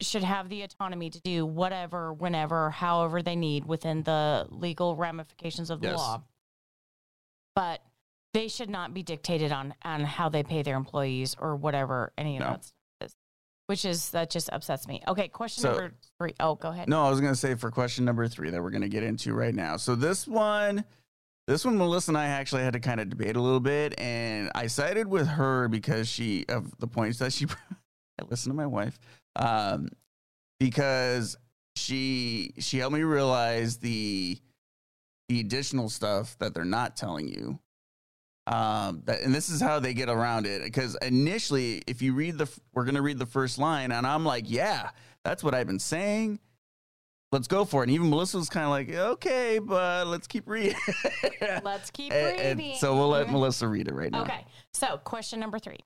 S3: should have the autonomy to do whatever, whenever, however they need within the legal ramifications of the
S2: Yes.
S3: law. But they should not be dictated on on how they pay their employees or whatever any of
S2: No.
S3: that stuff is. Which is that just upsets me. Okay, question
S2: So-
S3: number three. Oh, go ahead.
S2: No, I was going to say for question number three that we're going to get into right now. So this one, this one, Melissa and I actually had to kind of debate a little bit, and I sided with her because she of the points that she. I listened to my wife, um, because she she helped me realize the the additional stuff that they're not telling you. Um, that, and this is how they get around it. Because initially, if you read the, we're going to read the first line, and I'm like, yeah, that's what I've been saying. Let's go for it. And even Melissa was kind of like, okay, but let's keep reading.
S3: Let's keep
S2: And- and
S3: reading.
S2: so we'll let Melissa read it right now.
S3: Okay. So, question number three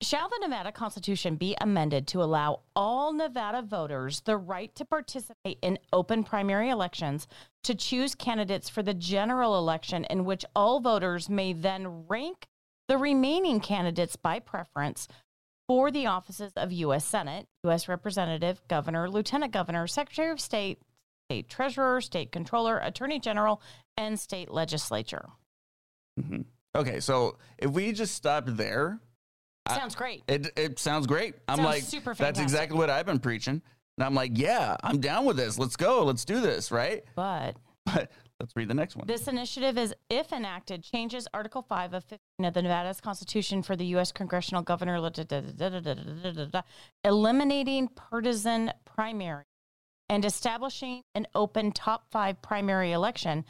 S3: Shall the Nevada Constitution be amended to allow all Nevada voters the right to participate in open primary elections to choose candidates for the general election, in which all voters may then rank the remaining candidates by preference for the offices of U.S. Senate, U.S. Representative, Governor, Lieutenant Governor, Secretary of State, State Treasurer, State Controller, Attorney General, and State Legislature.
S2: Mhm. Okay, so if we just stopped there,
S3: Sounds great.
S2: I, it, it sounds great. I'm
S3: sounds
S2: like,
S3: super
S2: that's exactly what I've been preaching. And I'm like, yeah, I'm down with this. Let's go. Let's do this. Right.
S3: But,
S2: but let's read the next one.
S3: This initiative is, if enacted, changes Article 5 of 15 of the Nevada's Constitution for the U.S. congressional governor, eliminating partisan primary and establishing an open top five primary election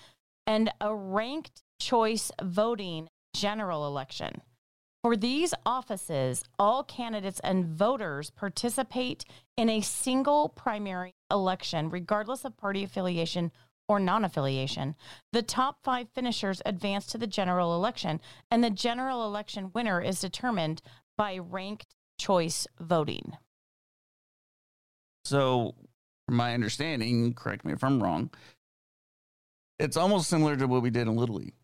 S3: and a ranked choice voting general election. For these offices, all candidates and voters participate in a single primary election, regardless of party affiliation or non affiliation. The top five finishers advance to the general election, and the general election winner is determined by ranked choice voting.
S2: So, from my understanding, correct me if I'm wrong, it's almost similar to what we did in Little League.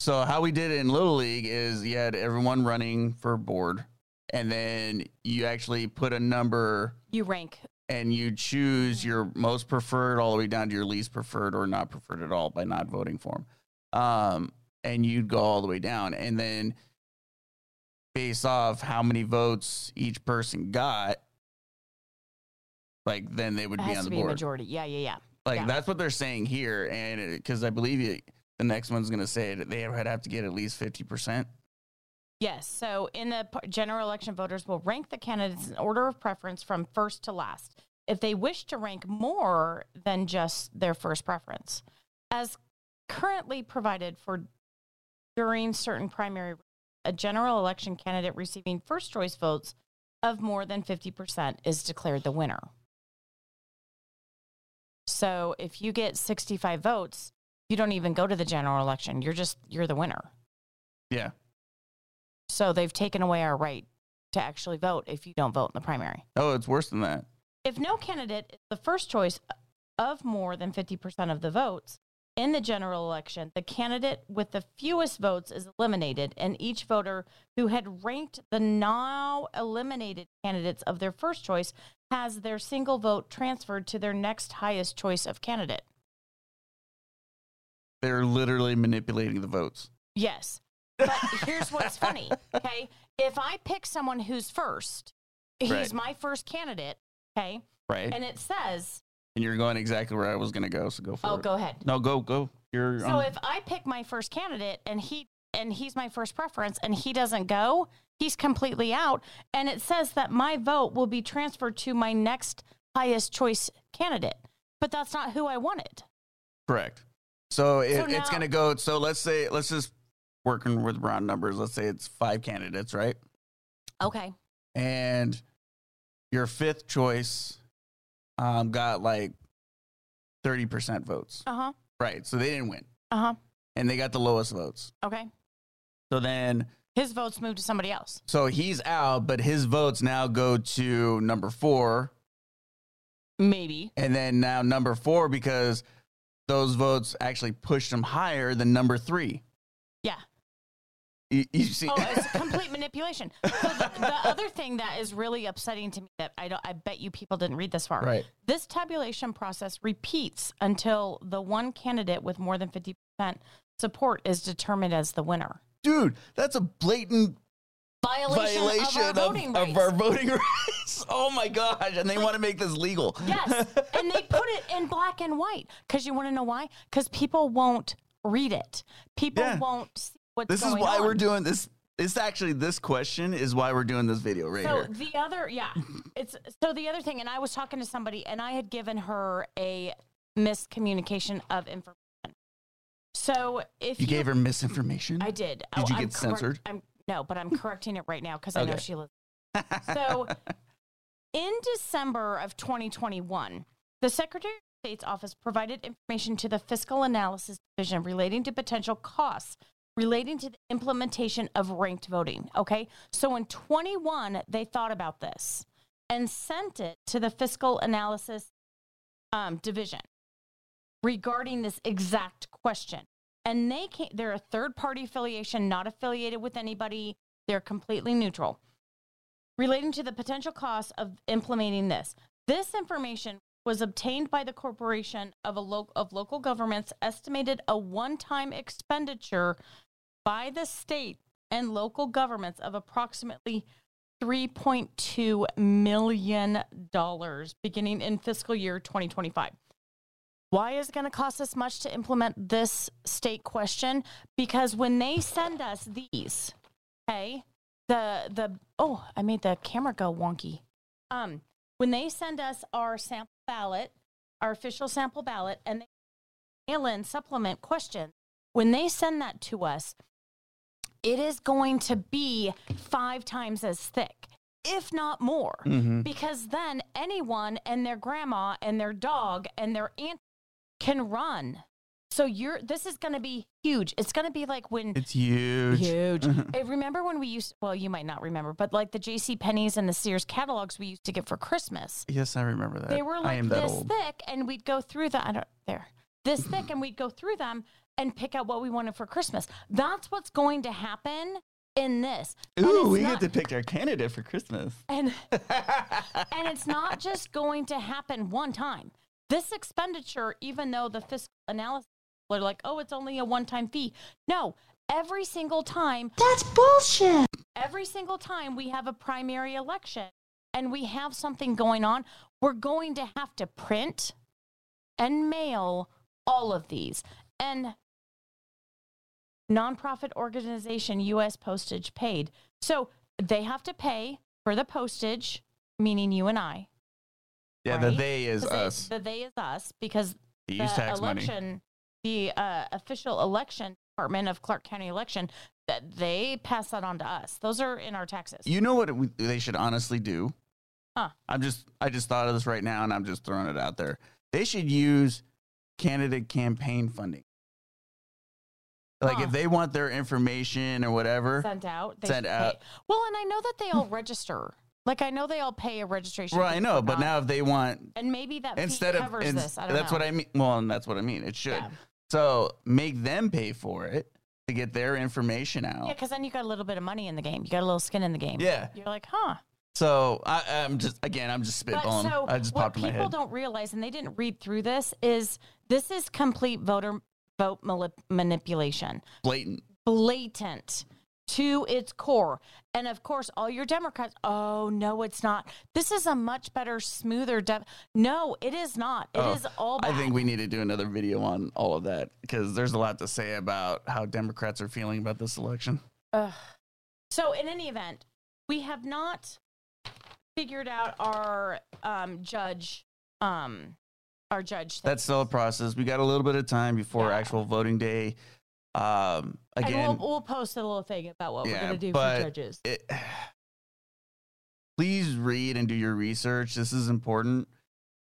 S2: So, how we did it in Little League is you had everyone running for board, and then you actually put a number
S3: You rank.
S2: and you choose your most preferred all the way down to your least preferred or not preferred at all by not voting for them. Um, and you'd go all the way down. And then based off how many votes each person got, like then they would be on the
S3: be a
S2: board.
S3: majority. Yeah, yeah, yeah.
S2: Like
S3: yeah.
S2: that's what they're saying here. And because I believe it, the next one's going to say that they would have to get at least 50%.
S3: Yes. So in the general election, voters will rank the candidates in order of preference from first to last. If they wish to rank more than just their first preference, as currently provided for during certain primary, a general election candidate receiving first choice votes of more than 50% is declared the winner. So if you get 65 votes, you don't even go to the general election. You're just, you're the winner.
S2: Yeah.
S3: So they've taken away our right to actually vote if you don't vote in the primary.
S2: Oh, it's worse than that.
S3: If no candidate is the first choice of more than 50% of the votes in the general election, the candidate with the fewest votes is eliminated, and each voter who had ranked the now eliminated candidates of their first choice has their single vote transferred to their next highest choice of candidate.
S2: They're literally manipulating the votes.
S3: Yes. But here's what's funny. Okay. If I pick someone who's first, he's
S2: Right.
S3: my first candidate. Okay.
S2: Right.
S3: And it says,
S2: And you're going exactly where I was going to go. So go for
S3: oh,
S2: it.
S3: Oh, go ahead.
S2: No, go, go. You're
S3: So
S2: on.
S3: if I pick my first candidate and he and he's my first preference and he doesn't go, he's completely out. And it says that my vote will be transferred to my next highest choice candidate. But that's not who I wanted.
S2: correct. So, it,
S3: So
S2: it's going to go. So let's say, let's just working with round numbers. Let's say it's five candidates, right?
S3: Okay.
S2: And your fifth choice um, got like 30% votes.
S3: Uh-huh.
S2: Right. So they didn't win.
S3: Uh-huh.
S2: And they got the lowest votes.
S3: Okay.
S2: So then,
S3: His votes moved to somebody else.
S2: so he's out, but his votes now go to number four.
S3: Maybe.
S2: And then now number four, because those votes actually pushed him higher than number three.
S3: Yeah.
S2: You, you see?
S3: Oh, it's complete manipulation. So the, the other thing that is really upsetting to me that I don't, I bet you people didn't read this far.
S2: Right.
S3: This tabulation process repeats until the one candidate with more than fifty percent support is determined as the winner.
S2: Dude, that's a blatant
S3: Violation,
S2: violation
S3: of our voting
S2: of,
S3: rights.
S2: of our voting rights. Oh my gosh. And they want to make this legal.
S3: yes, and they put it in black and white because you want to know why? Because people won't read it. People
S2: Yeah.
S3: won't see what's
S2: This is why
S3: on.
S2: we're doing this. It's actually this question is why we're doing this video right
S3: So
S2: here.
S3: the other, yeah, it's so the other thing, and I was talking to somebody, and I had given her a miscommunication of information. So if
S2: You gave her misinformation.
S3: I did.
S2: Did you oh,
S3: I'm
S2: get censored?
S3: I'm no, but I'm correcting it right now because I know she listens. So in December of 2021, the Secretary of State's office provided information to the Fiscal Analysis Division relating to potential costs relating to the implementation of ranked voting. Okay. So in 21, they thought about this and sent it to the Fiscal Analysis um, Division regarding this exact question. And they came, they're a third party affiliation, not affiliated with anybody. They're completely neutral. Relating to the potential costs of implementing this, this information was obtained by the corporation of a lo- of local governments estimated a one-time expenditure by the state and local governments of approximately 3.2 million dollars beginning in fiscal year 2025. Why is it going to cost us much to implement this state question? Because when they send us these, okay, the the oh, I made the camera go wonky. Um, when they send us our sample ballot, our official sample ballot, and they mail in supplement questions, when they send that to us, it is going to be five times as thick, if not more.
S2: Mhm.
S3: Because then anyone and their grandma and their dog and their aunt can run. So you're this is going to be huge. It's going to be like when
S2: It's huge.
S3: huge. Mm-hmm. Hey, remember when we used well, you might not remember, but like the JC Penney's and the Sears catalogs we used to get for Christmas.
S2: Yes, I remember that.
S3: They were like this
S2: old.
S3: thick and we'd go through the I don't there. This thick and we'd go through them and pick out what we wanted for Christmas. That's what's going to happen in this.
S2: Ooh, we
S3: not-
S2: get to pick our candidate for Christmas.
S3: and and it's not just going to happen one time. This expenditure, even though the fiscal analysis are like, oh, it's only a one-time fee. No, every single time,
S5: That's bullshit.
S3: every single time we have a primary election and we have something going on, we're going to have to print and mail all of these. And nonprofit organization US postage paid. So they have to pay for the postage, meaning you and I.
S2: Yeah, the
S3: right?
S2: they is
S3: 'Cause they-
S2: us.
S3: the they is us because the
S2: use tax money.
S3: election, the uh, official election department of Clark County election, that they pass that on to us. Those are in our taxes.
S2: You know what it, they should honestly do?
S3: Huh.
S2: I'm just I just thought of this right now and I'm just throwing it out there. They should use candidate campaign funding. Like
S3: Huh.
S2: if they want their information or whatever.
S3: sent out. They
S2: Sent out.
S3: Pay. Well, and I know that they all register. Like I know they all pay a registration.
S2: Well,
S3: fee
S2: I know,
S3: for
S2: but now if they want
S3: and maybe that fee
S2: instead of
S3: covers
S2: ins-
S3: this. I don't
S2: that's
S3: know.
S2: what I mean. Well, and that's what I mean. It should.
S3: Yeah.
S2: So make them pay for it to get their information out.
S3: Yeah, because then you got a little bit of money in the game. You got a little skin in the game.
S2: Yeah.
S3: You're like, huh.
S2: So I, I'm just again, I'm just
S3: But
S2: spitballing.
S3: so
S2: I just popped my
S3: people don't realize, and they didn't read through this, is this is complete voter vote manipulation,
S2: Blatant.
S3: blatant to its core. And of course, all your Democrats, oh no, it's not. This is a much better, smoother. De- no, it is not. It is
S2: Oh,
S3: all. Bad.
S2: I think we need to do another video on all of that because there's a lot to say about how Democrats are feeling about this election.
S3: Ugh. So, in any event, we have not figured out our um, judge, um, our judge.
S2: That's still a process. We got a little bit of time before
S3: Yeah.
S2: actual voting day. Um, again,
S3: and we'll, we'll post a little thing about what we're going to do for judges.
S2: it, please read and do your research. This is important.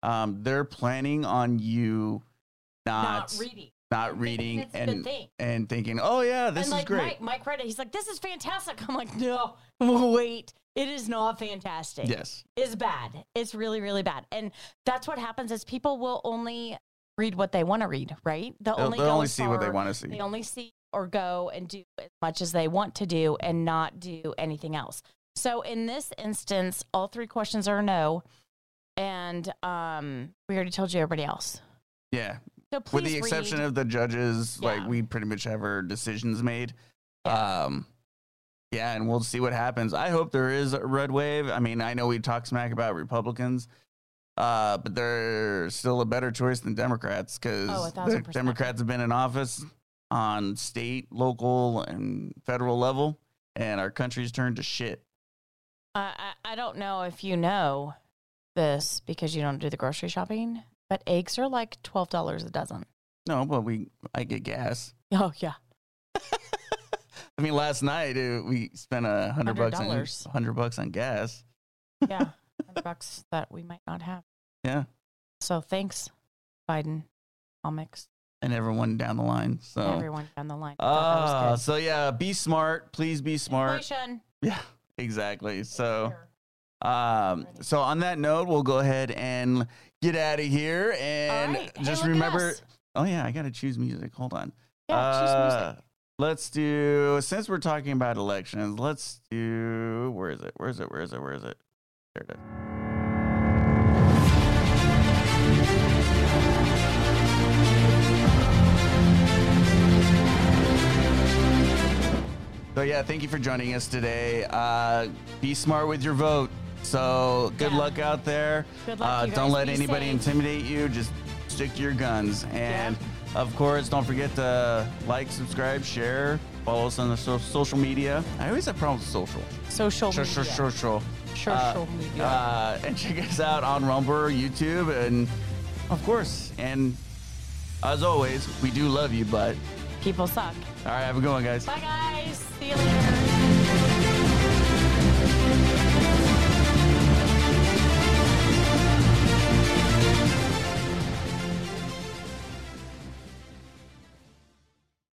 S2: Um, they're planning on you not
S3: Not reading.
S2: not reading and and thinking, oh yeah, this is great.
S3: Mike, Mike read it. He's like, "This is fantastic." I'm like, "No, wait, it is not fantastic.
S2: yes,
S3: It's bad. It's really, really bad." And that's what happens is people will only read what they want to read, right? They'll,
S2: they'll,
S3: only
S2: they'll only see what they want to see.
S3: They only see or go and do as much as they want to do and not do anything else. So in this instance, all three questions are no. And um, we already told you everybody else.
S2: Yeah,
S3: So please
S2: with the exception
S3: read.
S2: of the judges, like we pretty much have our decisions made.
S3: Yeah.
S2: Um, yeah, and we'll see what happens. I hope there is a red wave. I mean, I know we talk smack about Republicans, uh, but they're still a better choice than Democrats because
S3: Oh, a thousand percent.
S2: Democrats have been in office on state, local, and federal level, and our country's turned to shit.
S3: Uh, I, I don't know if you know this because you don't do the grocery shopping, but eggs are like twelve dollars a dozen.
S2: No, but we I get gas.
S3: Oh yeah,
S2: I mean, last night uh, we spent a hundred bucks on
S3: $100.
S2: hundred bucks on gas.
S3: yeah, hundred bucks that we might not have.
S2: Yeah,
S3: So thanks, Biden, comics,
S2: and everyone down the line. So.
S3: everyone down the line. I thought that was
S2: Uh, so yeah, be smart. Please be smart.
S3: Inflation.
S2: Yeah, exactly. So, um, so on that note, we'll go ahead and get out of here. And
S3: right.
S2: Just
S3: look at
S2: remember, oh yeah, I gotta choose music. Hold on.
S3: Yeah, choose music.
S2: Uh, let's do since we're talking about elections, let's do where is it? Where is it? Where is it? Where is it? There it is. So yeah, thank you for joining us today. Uh, be smart with your vote. So good
S3: Yeah.
S2: luck out there.
S3: Good luck,
S2: uh, don't let anybody
S3: safe.
S2: intimidate you. Just stick to your guns. And of course, don't forget to like, subscribe, share, follow us on the so- social media. I always have problems with social.
S3: Social media.
S2: Social, social.
S3: Social media.
S2: Uh, and check us out on Rumble, YouTube, and of course, and as always, we do love you, but
S3: People suck.
S2: All right, have a good one, guys.
S3: Bye, guys. See you later.